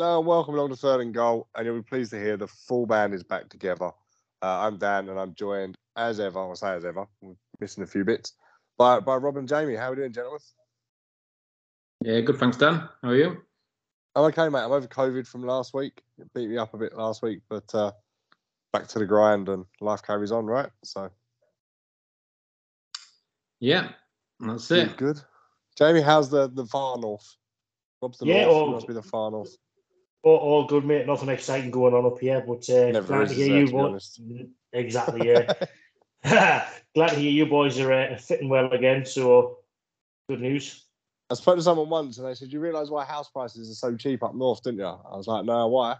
Hello and welcome along to Third and Goal, and you'll be pleased to hear the full band is back together. Uh, I'm Dan, and I'm joined as ever. I'll say as ever, we're missing a few bits by by Rob and Jamie. How are we doing, gentlemen? Yeah, good. Thanks, Dan. How are you? I'm okay, mate. I'm over COVID from last week. It beat me up a bit last week, but uh, back to the grind and life carries on, right? So Yeah, that's good, it. good. Jamie, how's the the far north? Rob's the Yeah, north. all- must be the far north. All, all good, mate. Nothing exciting going on up here, but uh, Never glad is, to hear there, you. to be. Exactly, yeah. glad to hear you boys are uh, fitting well again. So, good news. I spoke to someone once and they said, You realise why house prices are so cheap up north, didn't you? I was like, No, why?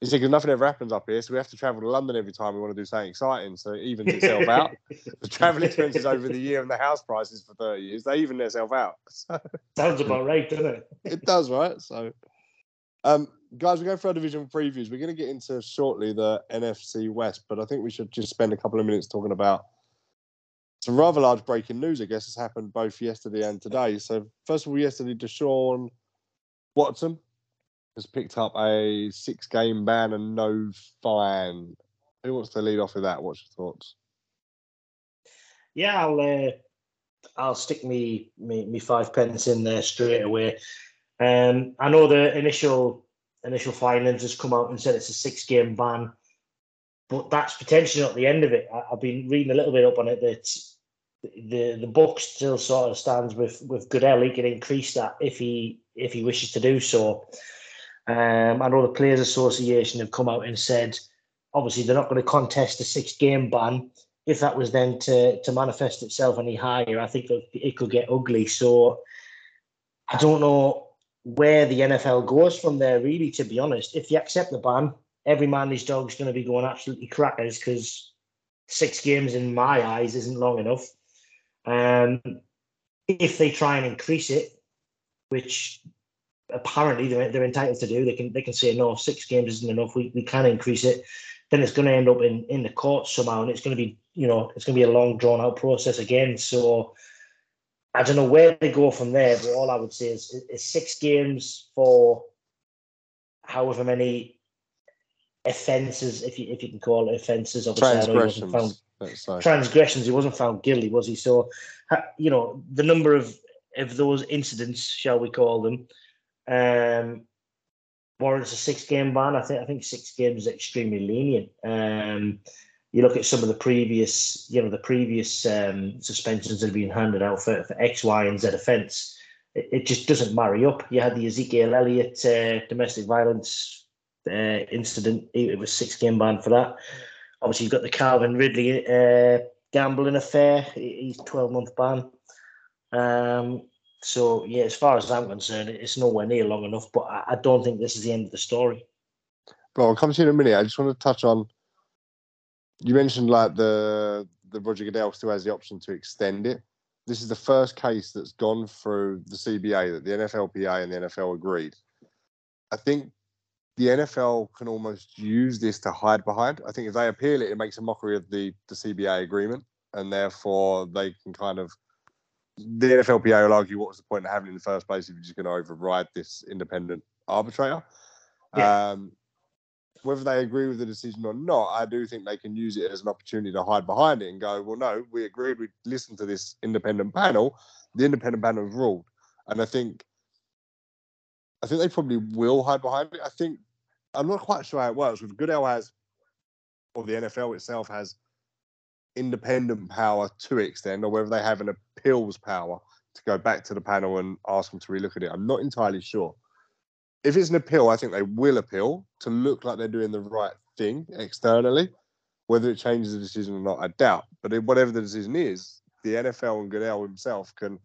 He said, Because nothing ever happens up here, so we have to travel to London every time we want to do something exciting. So it evens itself out. The travel expenses over the year and the house prices for 30 years, they even themselves out. So Sounds about right, doesn't it? it does, right? So, um, guys, we're going for our division previews. We're going to get into shortly the NFC West, but I think we should just spend a couple of minutes talking about some rather large breaking news, I guess, has happened both yesterday and today. So, first of all, yesterday, Deshaun Watson has picked up a six game ban and no fine. Who wants to lead off with that? What's your thoughts? Yeah, I'll uh, I'll stick me, me me five pence in there straight away. Um, I know the initial initial findings has come out and said it's a six game ban, but that's potentially not the end of it. I, I've been reading a little bit up on it that the the book still sort of stands with with Goodell. He can increase that if he if he wishes to do so. Um, I know the Players Association have come out and said obviously they're not going to contest a six game ban if that was then to to manifest itself any higher, I think it could get ugly. So I don't know where the NFL goes from there. Really, to be honest, if you accept the ban, every man his dog's going to be going absolutely crackers because six games in my eyes isn't long enough. Um, if they try and increase it, which apparently they're, they're entitled to do, they can they can say no, six games isn't enough. We we can increase it. Then it's going to end up in in the courts somehow, and it's going to be you know it's going to be a long drawn out process again. So I don't know where they go from there, but all I would say is, is six games for however many offences, if you if you can call it offences, obviously I know he wasn't found Transgressions, transgressions. He wasn't found guilty, was he? So, you know, the number of of those incidents, shall we call them, um, warrants a six game ban. I think I think six games is extremely lenient. Um, you look at some of the previous, you know, the previous um, suspensions that have been handed out for, for X, Y, and Z offence. It, it just doesn't marry up. You had the Ezekiel Elliott uh, domestic violence uh, incident. It was six game ban for that. Obviously, you've got the Calvin Ridley uh, gambling affair. He's twelve month ban. Um, so yeah, as far as I'm concerned, it's nowhere near long enough. But I, I don't think this is the end of the story. Bro, I'll come to you in a minute. I just want to touch on. You mentioned like the the Roger Goodell still has the option to extend it. This is the first case that's gone through the CBA that the NFLPA and the NFL agreed. I think the NFL can almost use this to hide behind. I think if they appeal it, it makes a mockery of the the CBA agreement, and therefore they can kind of. The NFLPA will argue what was the point of having it in the first place if you're just going to override this independent arbitrator. Yeah. Um, whether they agree with the decision or not, I do think they can use it as an opportunity to hide behind it and go, well, no, we agreed, we listened to this independent panel. The independent panel ruled. And I think I think they probably will hide behind it. I think I'm not quite sure how it works. With Goodell has or the NFL itself has independent power to extend, or whether they have an appeals power to go back to the panel and ask them to relook at it. I'm not entirely sure if it's an appeal, I think they will appeal to look like they're doing the right thing externally. Whether it changes the decision or not, I doubt. But whatever the decision is, the NFL and Goodell himself can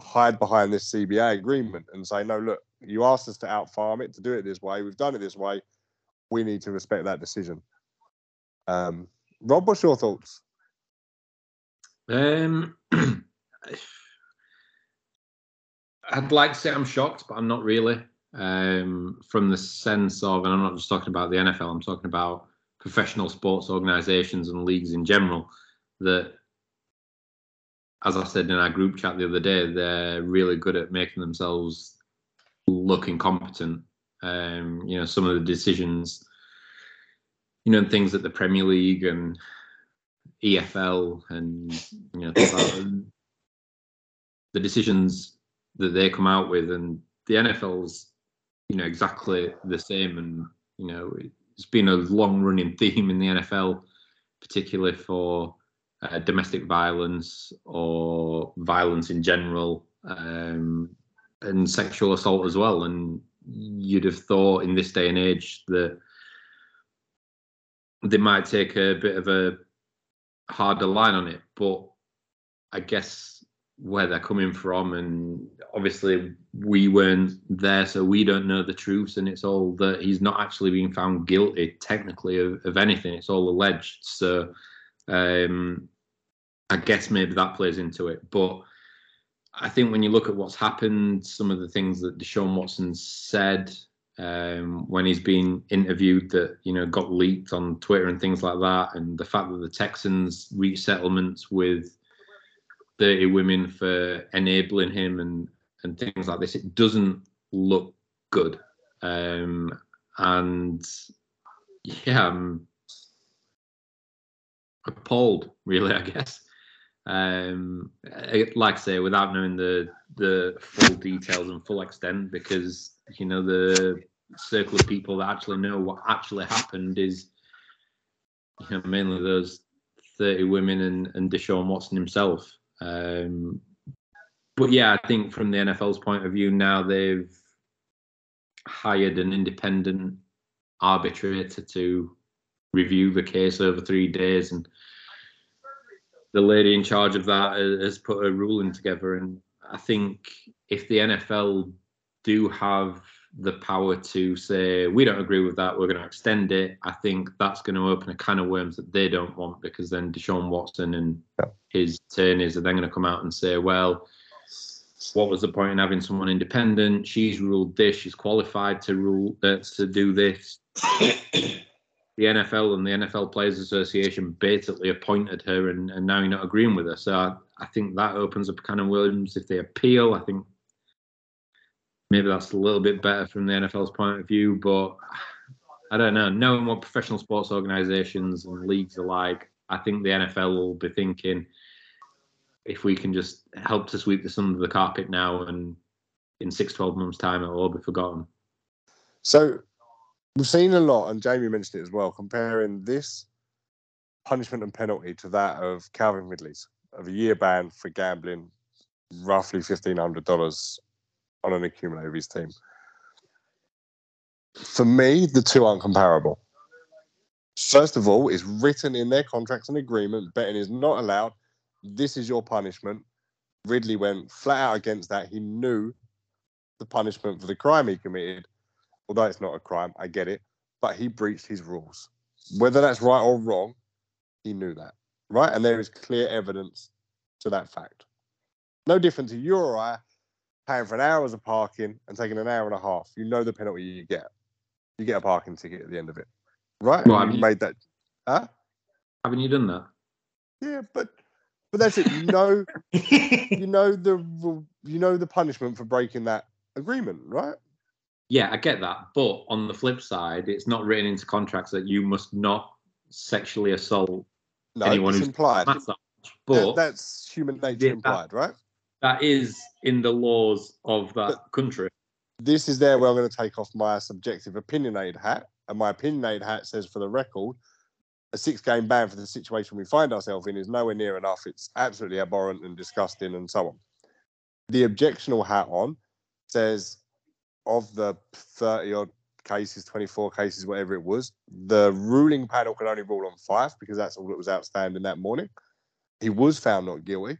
hide behind this CBA agreement and say, no, look, you asked us to outfarm it, to do it this way. We've done it this way. We need to respect that decision. Um, Rob, what's your thoughts? Um, I'd like to say I'm shocked, but I'm not really. Um, from the sense of, and I'm not just talking about the NFL, I'm talking about professional sports organisations and leagues in general. That, as I said in our group chat the other day, they're really good at making themselves look incompetent Um, you know, some of the decisions, you know, things that the Premier League and EFL and you know the decisions that they come out with, and the NFL's you know exactly the same, and you know it's been a long running theme in the NFL, particularly for uh, domestic violence or violence in general, um, and sexual assault as well. And you'd have thought in this day and age that they might take a bit of a harder line on it, but I guess where they're coming from, and obviously we weren't there, so we don't know the truth, and it's all that he's not actually being found guilty technically of, of anything. It's all alleged. So um, I guess maybe that plays into it, but. I think when you look at what's happened, some of the things that Deshaun Watson said um, when he's been interviewed that you know got leaked on Twitter and things like that, and the fact that the Texans reached settlements with 30 women for enabling him and and things like this, it doesn't look good. Um, and yeah, I'm appalled, really, I guess. Um, like I say, without knowing the the full details and full extent, because you know the circle of people that actually know what actually happened is you know mainly those 30 women and, and Deshaun Watson himself. Um, but yeah, I think from the NFL's point of view now they've hired an independent arbitrator to review the case over three days and the lady in charge of that has put a ruling together. And I think if the NFL do have the power to say we don't agree with that, we're going to extend it. I think that's going to open a can of worms that they don't want because then Deshaun Watson and yeah. his attorneys are then going to come out and say, well, what was the point in having someone independent? She's ruled this. She's qualified to rule uh, to do this the NFL and the NFL Players Association basically appointed her, and, and now you're not agreeing with her. So I, I think that opens up kind of Williams if they appeal. I think maybe that's a little bit better from the NFL's point of view, but I don't know. Knowing what professional sports organisations and leagues are like, I think the NFL will be thinking if we can just help to sweep this under the carpet now, and in six, 12 months' time, it'll all be forgotten. So We've seen a lot, and Jamie mentioned it as well, comparing this punishment and penalty to that of Calvin Ridley's of a year ban for gambling, roughly fifteen hundred dollars on an of his team. For me, the two aren't comparable. First of all, it's written in their contracts and agreement betting is not allowed. This is your punishment. Ridley went flat out against that. He knew the punishment for the crime he committed although it's not a crime, I get it, but he breached his rules. Whether that's right or wrong, he knew that, right? And there is clear evidence to that fact. No different to you or I paying for an hour of parking and taking an hour and a half. You know the penalty you get. You get a parking ticket at the end of it, right? Well, you made that. Huh? Haven't you done that? Yeah, but but that's it. You know, you know the you know the punishment for breaking that agreement, right? Yeah, I get that. But on the flip side, it's not written into contracts that you must not sexually assault no, anyone who's implied. But that, that's human nature implied, right? That is in the laws of that but country. This is there where I'm going to take off my subjective opinionated hat. And my opinionated hat says, for the record, a six game ban for the situation we find ourselves in is nowhere near enough. It's absolutely abhorrent and disgusting and so on. The objectional hat on says of the 30 odd cases, 24 cases, whatever it was, the ruling panel could only rule on five because that's all that was outstanding that morning. He was found not guilty.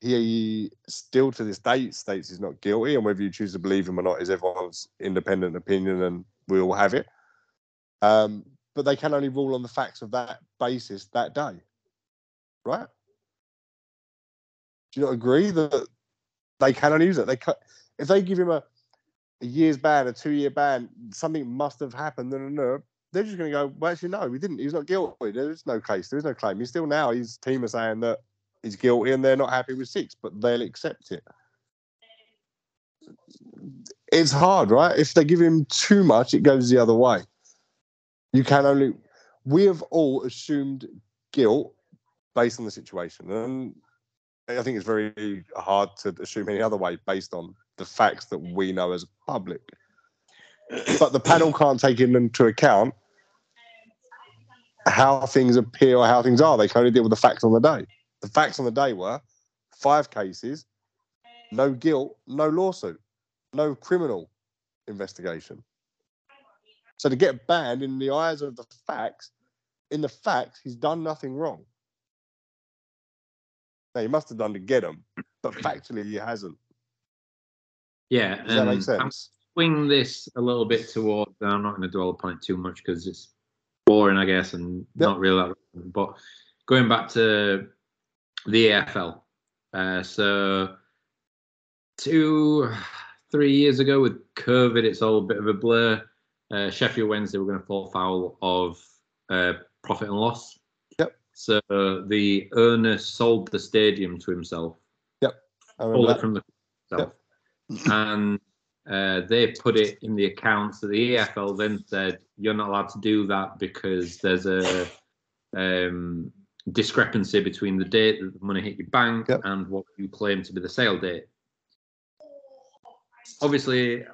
He still to this day states he's not guilty, and whether you choose to believe him or not is everyone's independent opinion, and we all have it. Um, but they can only rule on the facts of that basis that day, right? Do you not agree that they cannot use it? They cut if they give him a a year's ban, a two year ban, something must have happened. No, no, no. They're just going to go, well, actually, no, we didn't. He's not guilty. There is no case. There is no claim. He's still now, his team are saying that he's guilty and they're not happy with six, but they'll accept it. it's hard, right? If they give him too much, it goes the other way. You can only. We have all assumed guilt based on the situation, and I think it's very hard to assume any other way based on the facts that we know as public. But the panel can't take into account how things appear or how things are. They can only deal with the facts on the day. The facts on the day were five cases, no guilt, no lawsuit, no criminal investigation. So to get banned in the eyes of the facts, in the facts, he's done nothing wrong. Now he must have done to get him, but factually he hasn't. Yeah, Does that make um, sense? I'm swing this a little bit towards. I'm not going to dwell upon it too much because it's boring, I guess, and Yep. not really. that relevant. But going back to the EFL, uh, so two, three years ago with COVID, it's all a bit of a blur. Uh, Sheffield Wednesday were going to fall foul of uh, profit and loss. Yep. So the owner sold the stadium to himself Yep. remember it from the itself. and uh, they put it in the accounts. So the EFL then said you're not allowed to do that because there's a um, discrepancy between the date that the money hit your bank Yep. and what you claim to be the sale date. Obviously,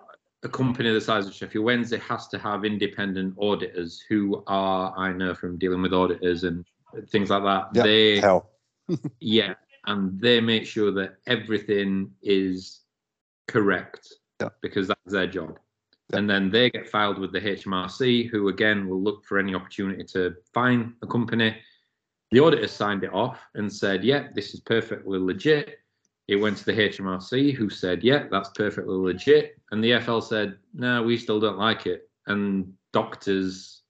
a company the size of Sheffield Wednesday has to have independent auditors who are, I know from dealing with auditors and things like that. Yep. They Hell. yeah, and they make sure that everything is correct Yeah. because that's their job. And then they get filed with the HMRC, who again will look for any opportunity to fine a company. The auditor signed it off and said, "Yeah, this is perfectly legit." It went to the HMRC, who said, "Yeah, that's perfectly legit," and the EFL said, "No, we still don't like it." And doctors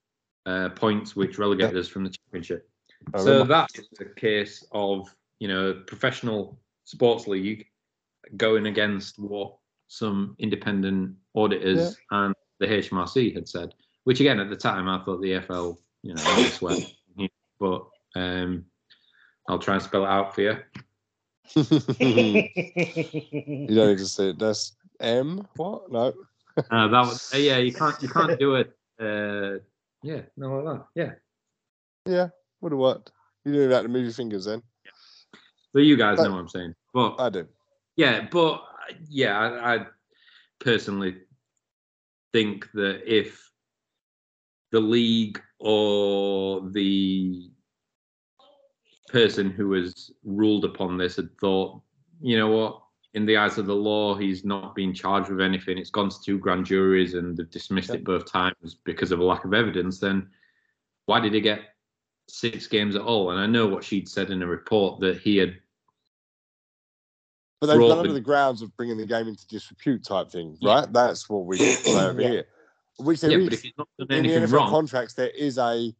uh, points which relegated us from the championship. I So remember. that is a case of you know professional sports league going against what some independent auditors and the HMRC had said. Which again, at the time, I thought the EFL, you know, sweat. But um, I'll try and spell it out for you. you don't need to say it. That's M. What? No. Uh, that was uh, yeah. You can't you can't do it. Uh, yeah, no like that. Yeah. Yeah, would have worked. You do that to move your fingers then. So you guys But- know what I'm saying. But I do. Yeah, but yeah, I, I personally think that if the league or the person who has ruled upon this had thought, you know what, in the eyes of the law, he's not been charged with anything. It's gone to two grand juries and they've dismissed it both times because of a lack of evidence. Then why did he get six games at all? And I know what she'd said in a report that he had But they've done under the- grounds of bringing the game into disrepute type thing, Yeah. right? That's what we say over Yeah. here. Which there yeah, is. but if he's not done in the NFL wrong, contracts, there is a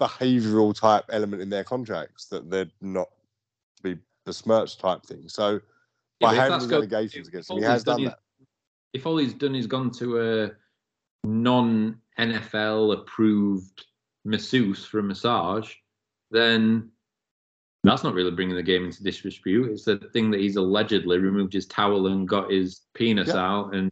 behavioural type element in their contracts that they're not to be besmirched type thing. So Yeah, by if having that's allegations if against all him, he has done is- that. If all he's done is gone to a non NFL approved masseuse for a massage, then that's not really bringing the game into disrepute. It's the thing that he's allegedly removed his towel and got his penis Yep. out and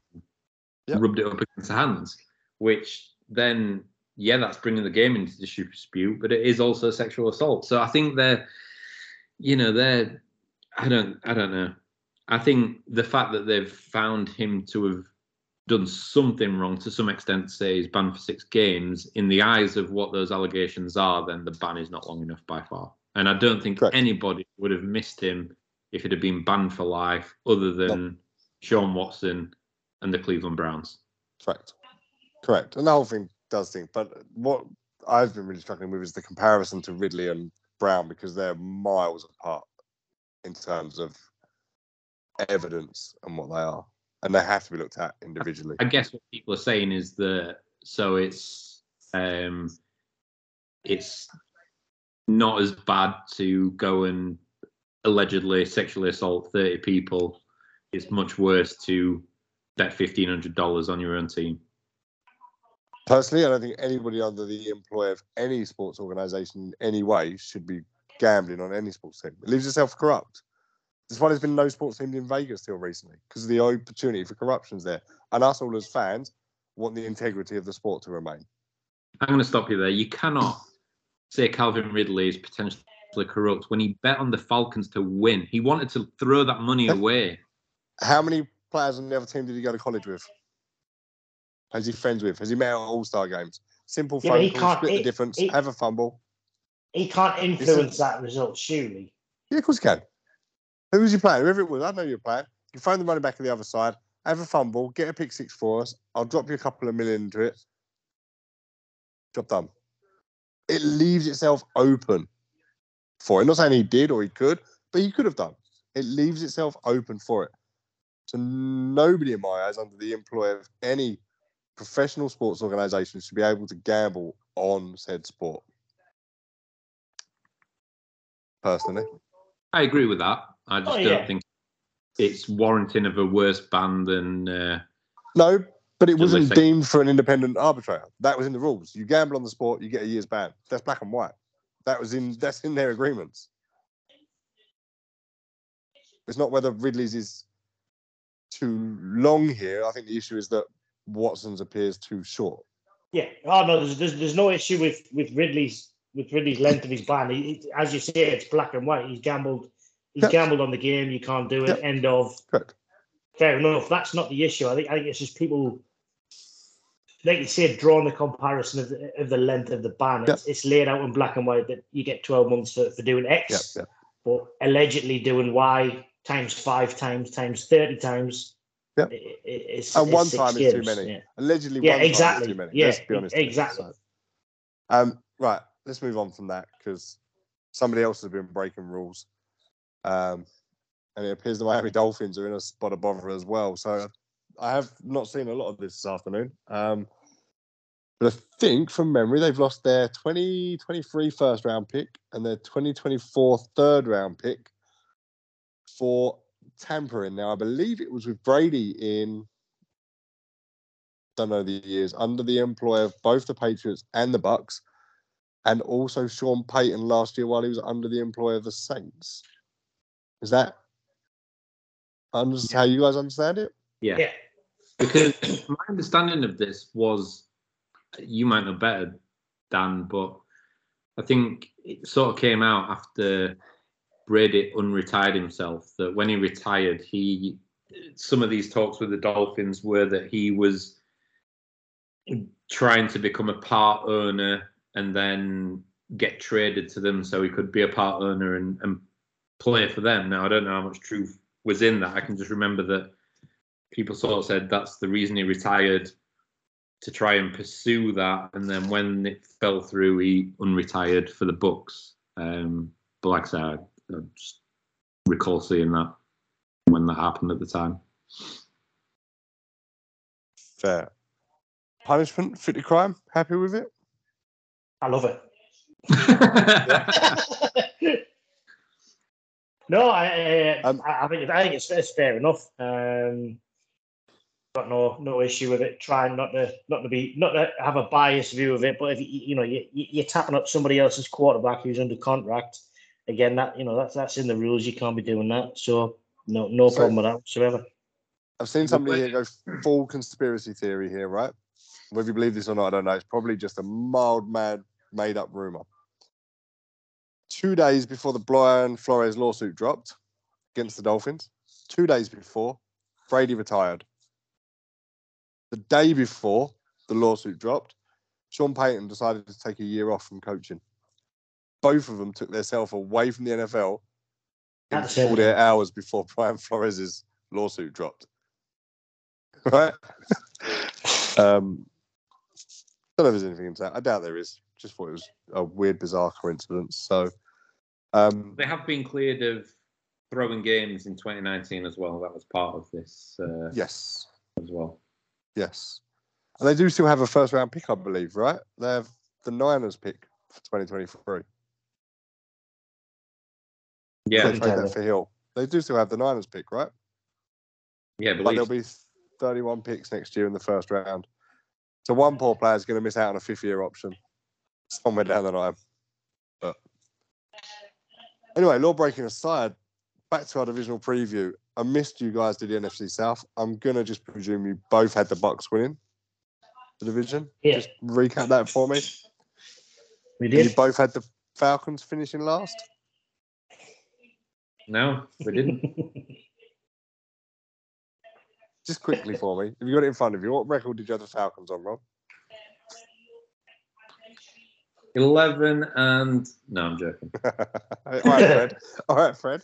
Yep. rubbed it up against the hands, which then, yeah, that's bringing the game into dispute, but it is also sexual assault. So I think they're, you know, they're, I don't, I don't know. I think the fact that they've found him to have done something wrong to some extent, say he's banned for six games, in the eyes of what those allegations are, then the ban is not long enough by far. And I don't think Correct. anybody would have missed him if it had been banned for life, other than Deshaun Watson and the Cleveland Browns. Correct. Correct. And the whole thing does think. But what I've been really struggling with is the comparison to Ridley and Brown because they're miles apart in terms of evidence and what they are. And they have to be looked at individually. I guess what people are saying is that so it's um it's not as bad to go and allegedly sexually assault 30 people. It's much worse to bet fifteen hundred dollars on your own team. Personally, I don't think anybody under the employ of any sports organisation in any way should be gambling on any sports team. It leaves yourself corrupt. That's why there's been no sports teams in Vegas till recently because of the opportunity for corruptions there. And us all as fans want the integrity of the sport to remain. I'm going to stop you there. You cannot say Calvin Ridley is potentially corrupt when he bet on the Falcons to win. He wanted to throw that money away. How many players on the other team did he go to college with? Has he friends with? Has he met at All Star games? Simple Yeah, phone he call, can't- split he- the difference, he- have a fumble. He can't influence that result, surely. Yeah, of course you can. Who was you playing? Whoever it was, I know you're playing. You phone the running back on the other side, have a fumble, get a pick six for us. I'll drop you a couple of million into it. Job done. It leaves itself open for it. Not saying he did or he could, but he could have done. It leaves itself open for it. So nobody in my eyes, under the employ of any professional sports organizations should be able to gamble on said sport. Personally. I agree with that. I just Oh, don't yeah. think it's warranting of a worse ban than. Uh, No, but it wasn't Listen. deemed for an independent arbitrator. That was in the rules. You gamble on the sport, you get a year's ban. That's black and white. That was in that's in their agreements. It's not whether Ridley's is too long here. I think the issue is that Watson's appears too short. Yeah. Oh no, there's, there's there's no issue with with Ridley's with Ridley's length of his ban. He, he- as you say, it's black and white. He's gambled. He's Yep. gambled on the game. You can't do it. Yep. End of. Correct. Fair enough. That's not the issue. I think I think it's just people. Like you said, drawing the comparison of the, of the length of the ban. It's, it's laid out in black and white that you get 12 months for, for doing X, Yep, yep. but allegedly doing Y times five times times 30 times. Yep. i- i- it's, And one six time is too many. yeah. Allegedly Yeah, one time exactly. too many. Yeah, Let's be honest. exactly. So, um, right, let's move on from that because somebody else has been breaking rules. Um, and it appears the Miami Dolphins are in a spot of bother as well. So I have not seen a lot of this this afternoon. Um, but I think from memory, they've lost their 2023 first round pick and their 2024 third round pick for tampering. Now, I believe it was with Brady in, don't know the years, under the employ of both the Patriots and the Bucks, and also Sean Payton last year while he was under the employ of the Saints. Is that under- how you guys understand it? yeah. Yeah. Because my understanding of this was, you might know better, Dan, but I think it sort of came out after Brady unretired himself that when he retired, he some of these talks with the Dolphins were that he was trying to become a part owner and then get traded to them so he could be a part owner and, and play for them. Now I don't know how much truth was in that. I can just remember that people sort of said that's the reason he retired to try and pursue that. And then when it fell through, he unretired for the Bucks. Um, but like I said, I, I just recall seeing that when that happened at the time. Fair. Punishment, fit the crime. Happy with it? I love it. no, I, uh, Um, I, I think I think it's, it's fair enough. Um, got no no issue with it. Trying not to not to be not to have a biased view of it, but if you you know you you- you're tapping up somebody else's quarterback who's under contract, again that you know that's that's in the rules. You can't be doing that. So no no So- problem with that whatsoever. I've seen somebody here go full conspiracy theory here, right? Whether you believe this or not, I don't know. It's probably just a mild, mad, made up rumor. Two days before the Brian Flores lawsuit dropped against the Dolphins, two days before, Brady retired. The day before the lawsuit dropped, Sean Payton decided to take a year off from coaching. Both of them took themselves away from the NFL in At the same 48 hours before Brian Flores' lawsuit dropped. Right? um, don't know if there's anything into that. I doubt there is. Just thought it was a weird, bizarre coincidence. So, um, they have been cleared of throwing games in 2019 as well. That was part of this uh, yes, as well. yes. And they do still have a first round pick, I believe, right? They have the Niners pick for 2023. Yeah, They trade that for Hill. They do still have the Niners pick, right? yeah, But believe there'll be 31 picks next year in the first round. So one poor player is going to miss out on a fifth year option somewhere down the line. But anyway, law breaking aside, back to our divisional preview. I missed you guys did the NFC South. I'm gonna just presume you both had the Bucks winning the division. Yeah. Just recap that for me. We did You both had the Falcons finishing last. No, we didn't. Just quickly for me. Have you got it in front of you? What record did you have the Falcons on, Rob? 11 and. No, I'm joking. All right, Fred. All right, Fred.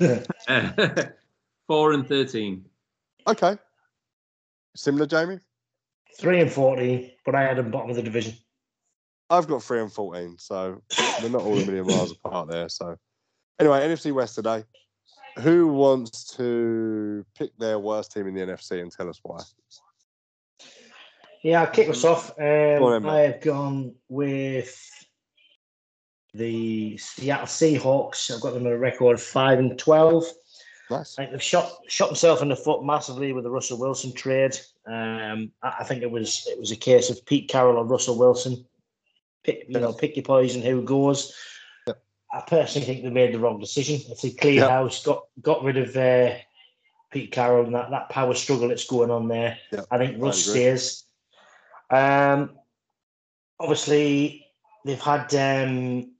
Uh, 4 and 13. Okay. Similar, Jamie. Three and fourteen, but I had them bottom of the division. I've got three and fourteen, so we're not all a million miles apart there. So, anyway, NFC West today. Who wants to pick their worst team in the NFC and tell us why? Yeah, I'll kick us off. on Um, mate. I have gone with the Seattle Seahawks. I've got them on a record of five and twelve. Nice. I think they've shot shot themselves in the foot massively with the Russell Wilson trade. Um, I, I think it was it was a case of Pete Carroll or Russell Wilson. Pick, you know, pick your poison. Who goes? I personally think they made the wrong decision. If they cleared Yep. house, got got rid of uh, Pete Carroll and that, that power struggle that's going on there, Yep, I think Russ agree. stays. Um, obviously, they've had um,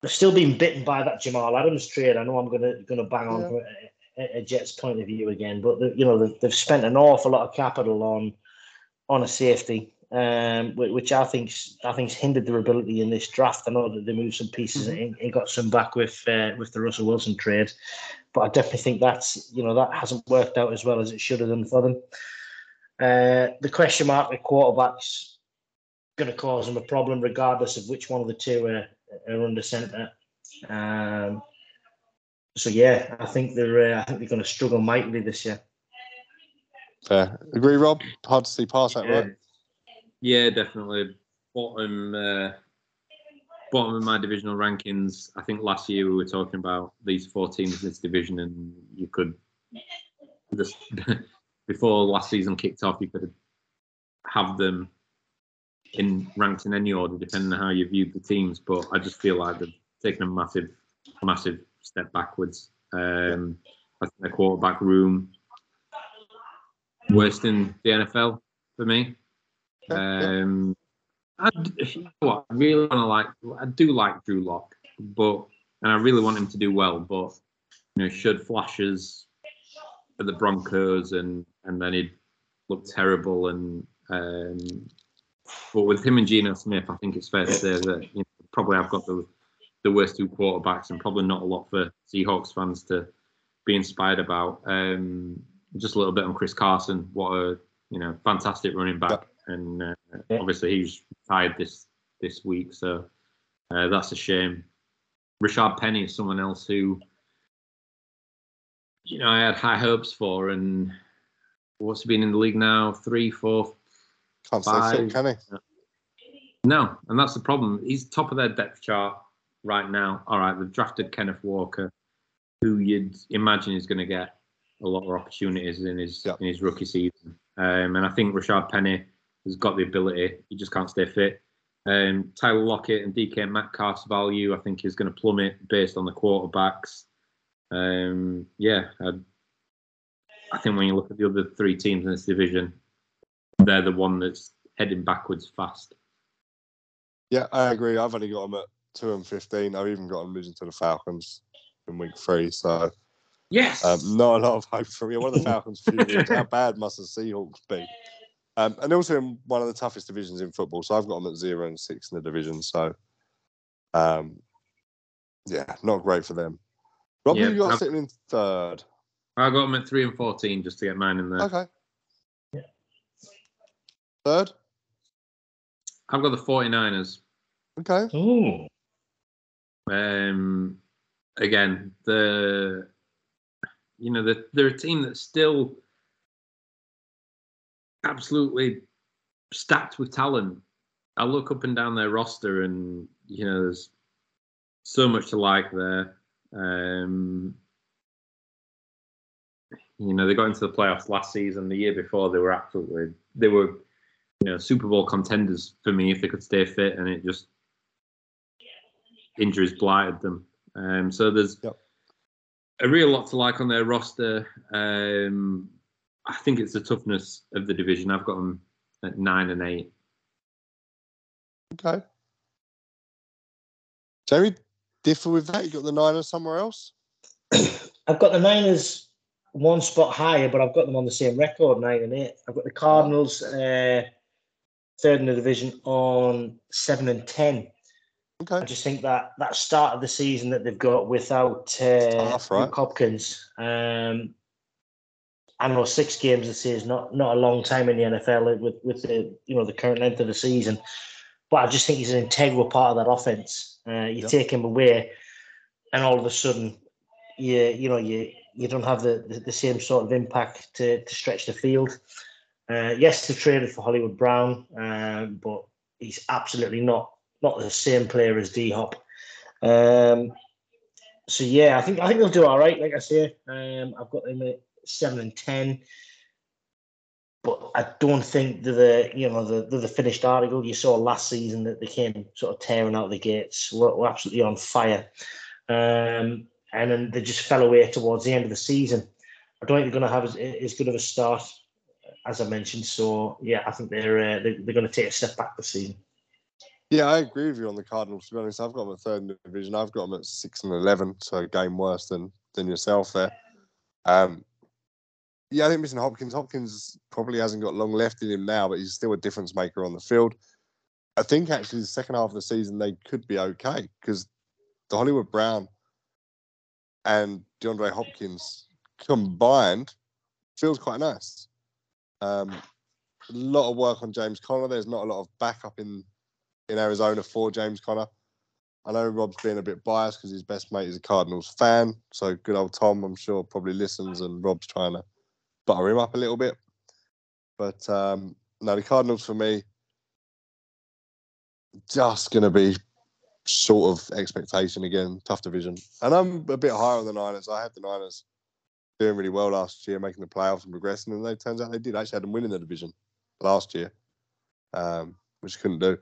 they've still been bitten by that Jamal Adams trade. I know I'm gonna gonna bang on from a, a, a Jets point of view again, but the, you know they've, they've spent an awful lot of capital on on a safety, um, which I think I think's hindered their ability in this draft. I know that they moved some pieces and, and got some back with uh, with the Russell Wilson trade, but I definitely think that's you know that hasn't worked out as well as it should have done for them. Uh, the question mark with quarterbacks going to cause them a problem, regardless of which one of the two are, are under centre. Um, so yeah, I think they're uh, I think they're going to struggle mightily this year. Fair. Agree, Rob? Hard to see past that, right? Yeah, definitely. Bottom, uh, bottom of my divisional rankings. I think last year we were talking about these four teams in this division, and you could just before last season kicked off, you could have them in ranked in any order, depending on how you viewed the teams. But I just feel like they've taken a massive, massive step backwards. Um, I think the quarterback room worst in the NFL for me. Um, I, what, I really want to like. I do like Drew Lock, but and I really want him to do well. But you know, should flashes at the Broncos and and then he'd look terrible. And um, but with him and Geno Smith, I think it's fair to say that you know, probably I've got the the worst two quarterbacks, and probably not a lot for Seahawks fans to be inspired about. Um, just a little bit on Chris Carson. What a you know fantastic running back, and uh, Yeah. obviously he's retired this this week, so uh, that's a shame. Rashaad Penny is someone else who you know I had high hopes for, and what's he been in the league now? Three, four, Can't say Five. can he? no, and that's the problem. He's top of their depth chart right now. All right, they've drafted Kenneth Walker, who you'd imagine is going to get a lot of opportunities in his Yep. in his rookie season. Um, and I think Rashaad Penny has got the ability. He just can't stay fit. Um, Tyler Lockett and DK Metcalf's value, I think, is going to plummet based on the quarterbacks. Um, yeah, I, I think when you look at the other three teams in this division, they're the one that's heading backwards fast. Yeah, I agree. I've only got them at two and fifteen. I've even got them losing to the Falcons in week three. So Yes. um, not a lot of hope for me. One of the Falcons' few. How bad must the Seahawks be? Um, and also in one of the toughest divisions in football. So I've got them at zero and six in the division. So um, yeah, not great for them. Rob, Yeah, you got I've- sitting in third. I got them at three and fourteen just to get mine in there. Okay. Third. I've got the 49ers. Okay. Ooh. Um, again, the you know the, they're a team that's still absolutely stacked with talent. I look up and down their roster, and you know there's so much to like there. Um, you know they got into the playoffs last season. The year before, they were absolutely they were you know Super Bowl contenders for me if they could stay fit, and it just injuries blighted them. Um, so there's Yep. a real lot to like on their roster. Um, I think it's the toughness of the division. I've got them at nine and eight. Okay. Jamie, differ with that? You got the Niners somewhere else? I've got the Niners one spot higher, but I've got them on the same record, nine and eight. I've got the Cardinals uh, third in the division on seven and ten. Okay. I just think that that start of the season that they've got without uh, Tough, right? Hopkins, um, I know six games this year is not not a long time in the NFL with with the you know the current length of the season, but I just think he's an integral part of that offense. Uh, you take him away, and all of a sudden, you you know you you don't have the, the, the same sort of impact to, to stretch the field. Uh, yes, they traded for Hollywood Brown, um, but he's absolutely not not the same player as D Hop. Um, so yeah, I think I think they'll do all right. Like I say, um, I've got them at seven and ten, but I don't think they're the you know the the finished article. You saw last season that they came sort of tearing out the gates. We're, we're absolutely on fire, um, and then they just fell away towards the end of the season. I don't think they're going to have as, as good of a start as I mentioned. So yeah, I think they're uh, they're, they're going to take a step back this season. Yeah, I agree with you on the Cardinals. To be honest, I've got them at third in the division. I've got them at six and eleven, so a game worse than than yourself there. Um, yeah, I think missing Hopkins. Hopkins probably hasn't got long left in him now, but he's still a difference maker on the field. I think actually the second half of the season they could be okay because the Hollywood Brown and DeAndre Hopkins combined feels quite nice. Um, a lot of work on James Conner. There's not a lot of backup in in Arizona for James Conner. I know Rob's being a bit biased because his best mate is a Cardinals fan. So good old Tom, I'm sure, probably listens and Rob's trying to butter him up a little bit. But um, no, the Cardinals for me, just going to be sort of expectation again, tough division. And I'm a bit higher on the Niners. I had the Niners doing really well last year, making the playoffs and progressing, and it turns out they did. I actually had them winning the division last year, um, which couldn't do.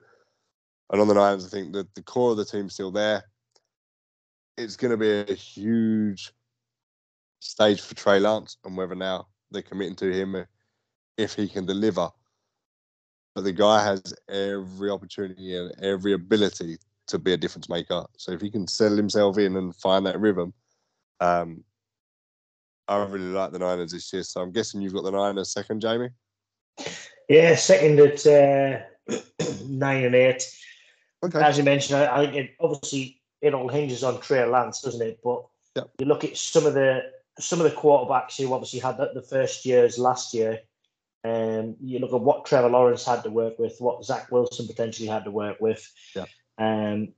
And on the Niners, I think that the core of the team's still there. It's going to be a huge stage for Trey Lance and whether now they're committing to him if he can deliver. But the guy has every opportunity and every ability to be a difference maker. So if he can settle himself in and find that rhythm, um, I really like the Niners this year. So I'm guessing you've got the Niners second, Jamie. Yeah, second at uh, nine and eight. Okay. As you mentioned, I, I think it, obviously it all hinges on Trey Lance, doesn't it? But Yep. you look at some of the some of the quarterbacks who obviously had the, the first years last year. Um, you look at what Trevor Lawrence had to work with, what Zach Wilson potentially had to work with. Yep. Um,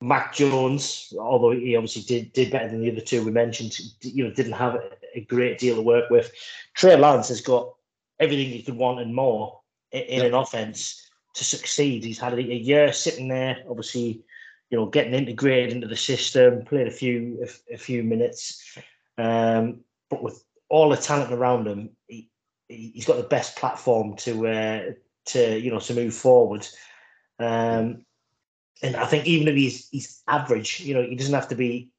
Mac Jones, although he obviously did did better than the other two we mentioned, you know, didn't have a, great deal to work with. Trey Lance has got everything he could want and more in, an offense to succeed. He's had a, a year sitting there, obviously, you know, getting integrated into the system, played a few a, a few minutes, um, but with all the talent around him, he, he's got the best platform to uh, to you know to move forward. Um, and I think even if he's he's average, you know, he doesn't have to be.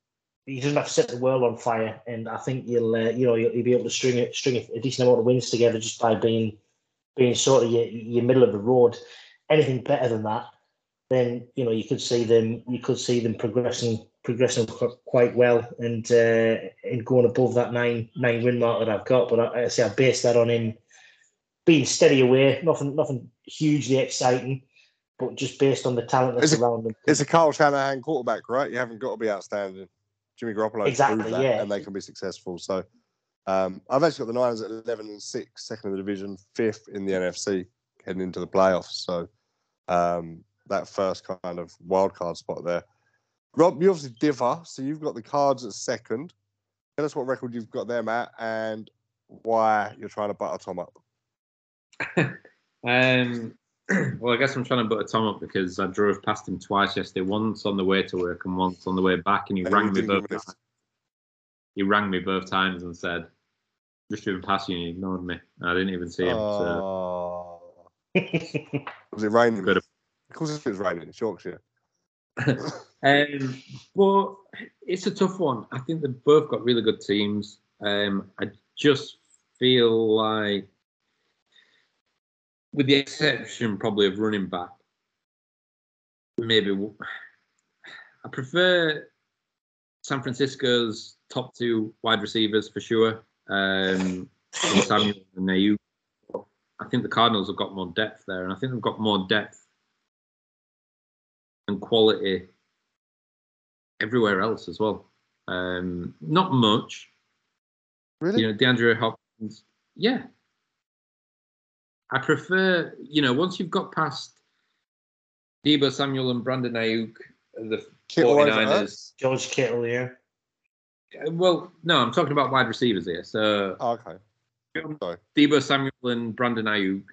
He doesn't have to set the world on fire, and I think you'll, uh, you know, you'll, you'll be able to string a, string a decent amount of wins together just by being, being sort of your, your middle of the road. Anything better than that, then you know you could see them, you could see them progressing, progressing quite well, and uh, and going above that nine nine win mark that I've got. But I, I say I base that on him being steady away, nothing nothing hugely exciting, but just based on the talent that's Is it- around him. It's a Kyle Shanahan quarterback, right? You haven't got to be outstanding. Jimmy Garoppolo Exactly, that, yeah. and they can be successful. So um, I've actually got the Niners at 11 and 6, second in the division, fifth in the NFC, heading into the playoffs. So um, that first kind of wild card spot there. Rob, you obviously differ. So you've got the cards at second. Tell us what record you've got there, Matt, and why you're trying to butter Tom up. Um, well, I guess I'm trying to butter Tom up because I drove past him twice yesterday. Once on the way to work and once on the way back, and he And rang me both. Times. He rang me both times and said, "Just driven past you, and you ignored me." I didn't even see him. So Oh. Was it raining? Good. Of course, it was raining. It's Yorkshire. Um, but it's a tough one. I think they've both got really good teams. Um, I just feel like, with the exception probably of running back, maybe I prefer San Francisco's top two wide receivers for sure. Um, Samuel and Aiyuk. I think the Cardinals have got more depth there, and I think they've got more depth and quality everywhere else as well. Um, not much. Really? You know, DeAndre Hopkins. Yeah. I prefer, you know, once you've got past Deebo Samuel and Brandon Aiyuk, the Kittle over 49ers. George Kittle here. Uh, Well, no, I'm talking about wide receivers here. So Oh, okay. Sorry. Deebo Samuel and Brandon Aiyuk.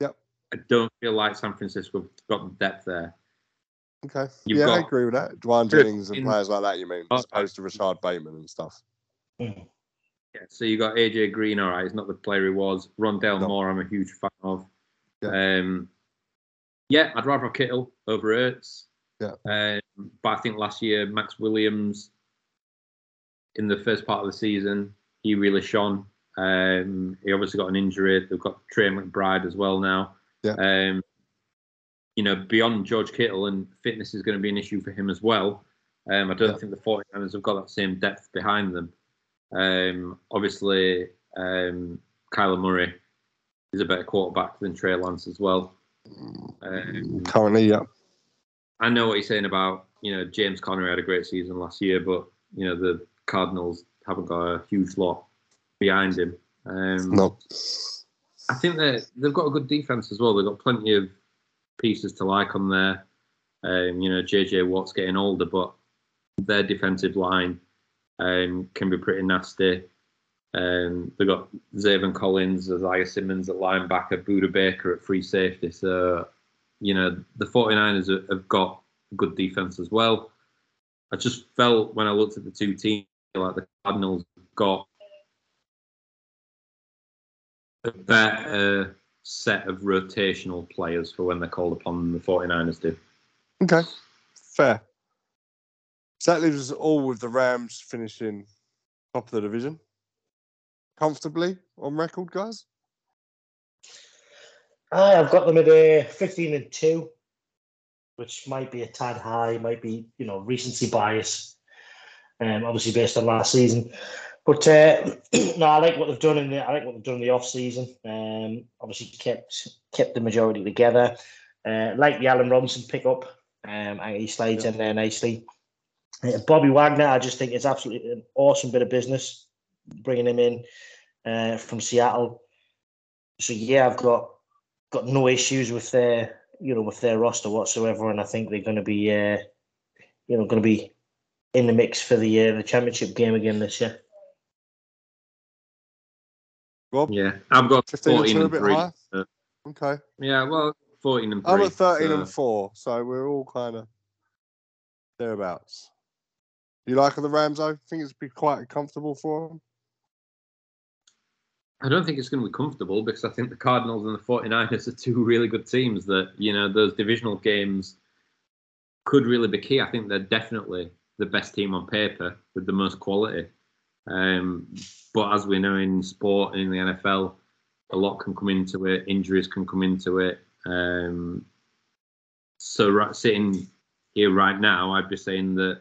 Yep. I don't feel like San Francisco have got the depth there. Okay. You've yeah, I agree with that. Dwayne Good. Jennings and In- players like that, you mean, as opposed to Rashod Bateman and stuff. Mm. Yeah, so you got AJ Green, all right, he's not the player he was. Rondale No. Moore, I'm a huge fan of. Yeah. Um, yeah, I'd rather have Kittle over Ertz. Yeah. Um, but I think last year Maxx Williams, in the first part of the season, he really shone. Um, he obviously got an injury. They've got Trey McBride as well now. Yeah. Um, you know, beyond George Kittle, and fitness is going to be an issue for him as well. Um, I don't Yeah. think the 49ers have got that same depth behind them. Um, obviously, um, Kyler Murray is a better quarterback than Trey Lance as well. Um, Currently, yeah. I know what you're saying about you know James Conner had a great season last year, but you know the Cardinals haven't got a huge lot behind him. Um, No. I think that they've got a good defense as well. They've got plenty of pieces to like on there. Um, you know, JJ Watt's getting older, but their defensive line um, can be pretty nasty. Um, they've got Zaven Collins, Isaiah Simmons at linebacker, Budda Baker at free safety. So, you know, the 49ers have- got good defense as well. I just felt when I looked at the two teams, like the Cardinals got a better set of rotational players for when they're called upon than the 49ers do. Okay. Fair. So that leaves us all with the Rams finishing top of the division. Comfortably on record, guys. I've got them at uh, 15 and 2, which might be a tad high, might be, you know, recency bias, um, obviously based on last season. But uh, no, I like what they've done in the I like what they've done in the off season. Um, obviously kept kept the majority together. Uh, like the Allen Robinson pickup, um, and he slides in there nicely. Uh, Bobby Wagner, I just think it's absolutely an awesome bit of business bringing him in uh, from Seattle. So yeah, I've got got no issues with their you know with their roster whatsoever, and I think they're going to be uh, you know going to be in the mix for the uh, the championship game again this year. Rob, Yeah, I've got 15 and 14 2 a and bit 3. high? so- Okay. yeah, well, 14 and 3. I'm at 13 so- and 4, so we're all kind of thereabouts. You like the Rams, I Think it's be quite comfortable for them? I don't think it's going to be comfortable because I think the Cardinals and the 49ers are two really good teams that, you know, those divisional games could really be key. I think they're definitely the best team on paper with the most quality. Um, but as we know in sport and in the NFL, a lot can come into it, injuries can come into it. Um, so, right, sitting here right now, I'd be saying that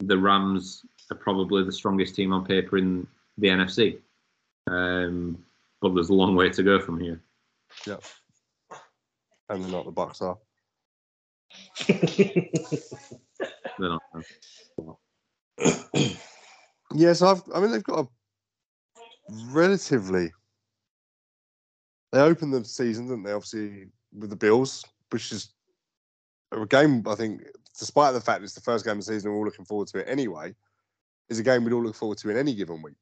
the Rams are probably the strongest team on paper in the NFC. Um, but there's a long way to go from here. Yep. And they're not the Bucks are. They're not. Yes, I've. I mean, they've got a relatively. They opened the season, didn't they? Obviously, with the Bills, which is a game. I think, despite the fact it's the first game of the season, we're all looking forward to it anyway. Is a game we'd all look forward to in any given week,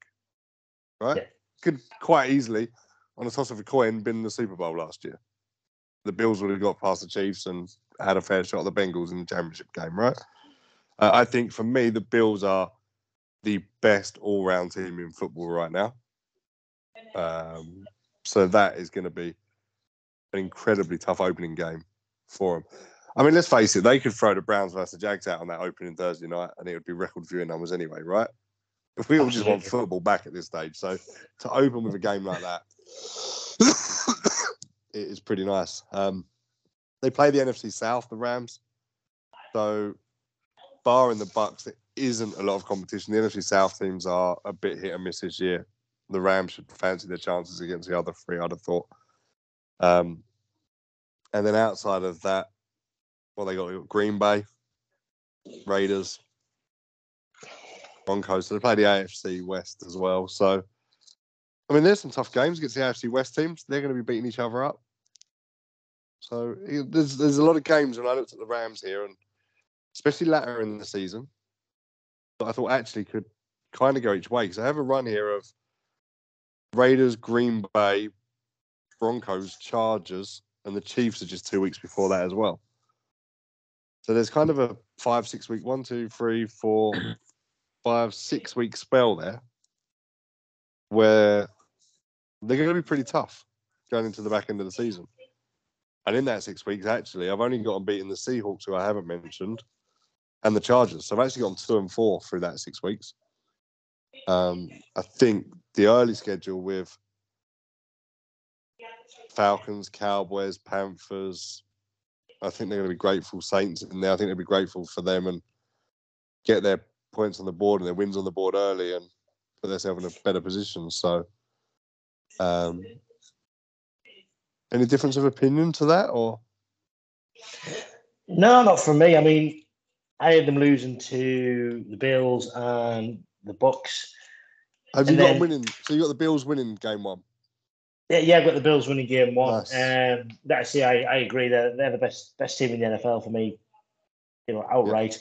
right? Yeah. Could quite easily, on a toss of a coin, been the Super Bowl last year. The Bills would have got past the Chiefs and had a fair shot at the Bengals in the championship game, right? Uh, I think for me, the Bills are the best all-round team in football right now. Um, so that is going to be an incredibly tough opening game for them. I mean, let's face it, they could throw the Browns versus the Jags out on that opening Thursday night, and it would be record viewing numbers anyway, right? If we all just want football back at this stage, so to open with a game like that, it is pretty nice. Um, they play the NFC South, the Rams, so barring the Bucks, isn't a lot of competition. The NFC South teams are a bit hit and miss this year. The Rams should fancy their chances against the other three. I'd have thought. Um, and then outside of that, well, they got, Green Bay, Raiders, Broncos. So they play the AFC West as well. So, I mean, there's some tough games against the AFC West teams. They're going to be beating each other up. So there's there's a lot of games when I looked at the Rams here, and especially later in the season, that I thought actually could kind of go each way because I have a run here of Raiders, Green Bay, Broncos, Chargers, and the Chiefs are just two weeks before that as well. So there's kind of a five, six week, one, two, three, four, five, six week spell there where they're going to be pretty tough going into the back end of the season. And in that six weeks, actually, I've only gotten beaten the Seahawks, who I haven't mentioned, and the Chargers. So I've actually gone two and four through that six weeks. Um, I think the early schedule with Falcons, Cowboys, Panthers, I think they're going to be grateful Saints in there. I think they'll be grateful for them and get their points on the board and their wins on the board early and put themselves in a better position. So, um, any difference of opinion to that, or No, not for me. I mean, I had them losing to the Bills and the Bucks. have you And got then- them winning? So you got the Bills winning game one. Yeah, yeah, I've got the Bills winning game one. Nice. Um, that's yeah, I, I agree. They're they're the best best team in the NFL for me. You know, outright.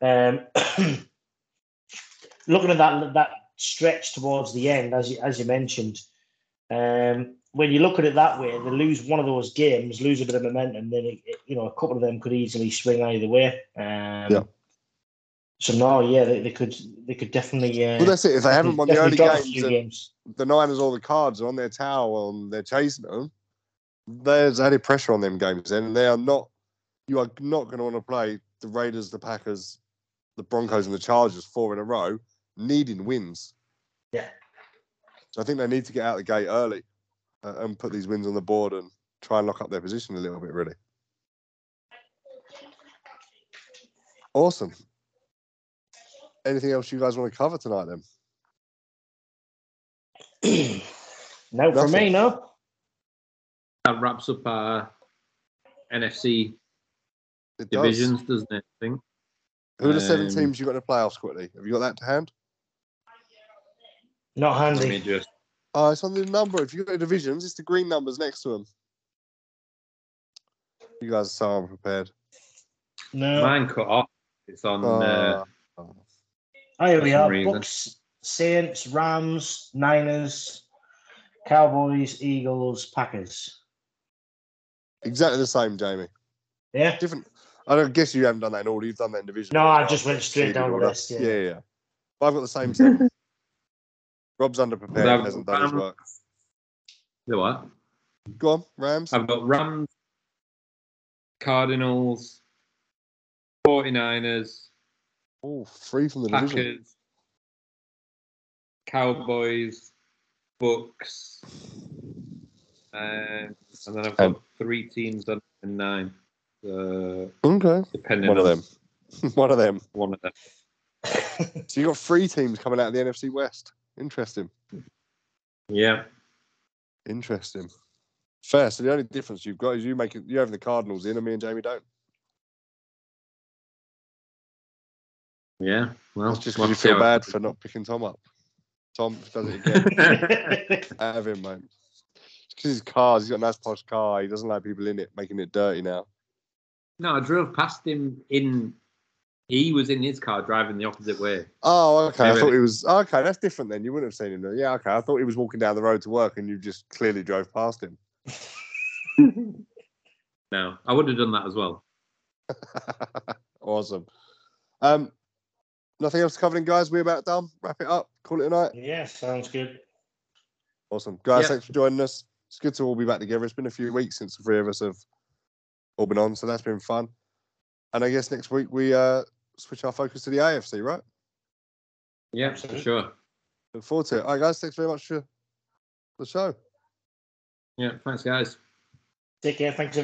Um, looking at that that stretch towards the end, as you as you mentioned, um, when you look at it that way, they lose one of those games, lose a bit of momentum, then it, it- you know a couple of them could easily swing either way. Um, Yeah. So no, yeah, they, they could they could definitely. Uh, Well, that's it. If they haven't won the early games, games. the Niners all the cards are on their towel and they're chasing them, there's added pressure on them games. And they are not. You are not going to want to play the Raiders, the Packers, the Broncos, and the Chargers four in a row, needing wins. Yeah. So I think they need to get out the gate early and put these wins on the board and try and lock up their position a little bit. Really. Awesome. Anything else you guys want to cover tonight? Then no, for me, no. That wraps up our NFC it divisions, doesn't it? I think. Who are the seven Um, teams you got in the playoffs quickly? Have you got that to hand? Not Let handy. me just. Oh, it's on the number. If you've got the divisions, it's the green numbers next to them. You guys are so unprepared. No. Mine cut off. It's on. Uh, Uh, Oh, here we are. reason. Bucks, Saints, Rams, Niners, Cowboys, Eagles, Packers. exactly the same, Jamie. Yeah. Different. I don't guess you haven't done that in order. You've done that in division. No, order, I just went straight down the list, yeah. yeah, yeah. But I've got the same seven. Rob's underprepared. And hasn't done his um, work. the what? Go on, Rams. I've got Rams, Cardinals, 49ers, Oh, three from the division. Packers, Cowboys, Bucks, um, and then I've got And- three teams on nine. Uh, Okay. depending One of them. One of them. One of them. So you got three teams coming out of the NFC West. Interesting. Yeah. Interesting. Fair. So the only difference you've got is you make it, you having the Cardinals in, and me and Jamie don't. Yeah. Well, That's just because you feel bad for not picking Tom up. Tom does it again. out of him, mate. It's because his cars. He's got a nice posh car. He doesn't like people in it, making it dirty now. No, I drove past him in. He was in his car driving the opposite way. Oh, okay. I Maybe. thought he was okay. That's different then. You wouldn't have seen him. There. Yeah, okay. I thought he was walking down the road to work, and you just clearly drove past him. No, I would have done that as well. awesome. Um, nothing else covering, guys. We're about done. Wrap it up. Call it a night. yeah, sounds good. Awesome, guys. Yeah. Thanks for joining us. It's good to all be back together. It's been a few weeks since the three of us have all been on. So that's been fun. And I guess next week we uh, switch our focus to the AFC, right? Yeah, for sure. Look forward to it. All right, guys. Thanks very much for the show. Yeah, thanks, guys. Take care. Thanks, everyone.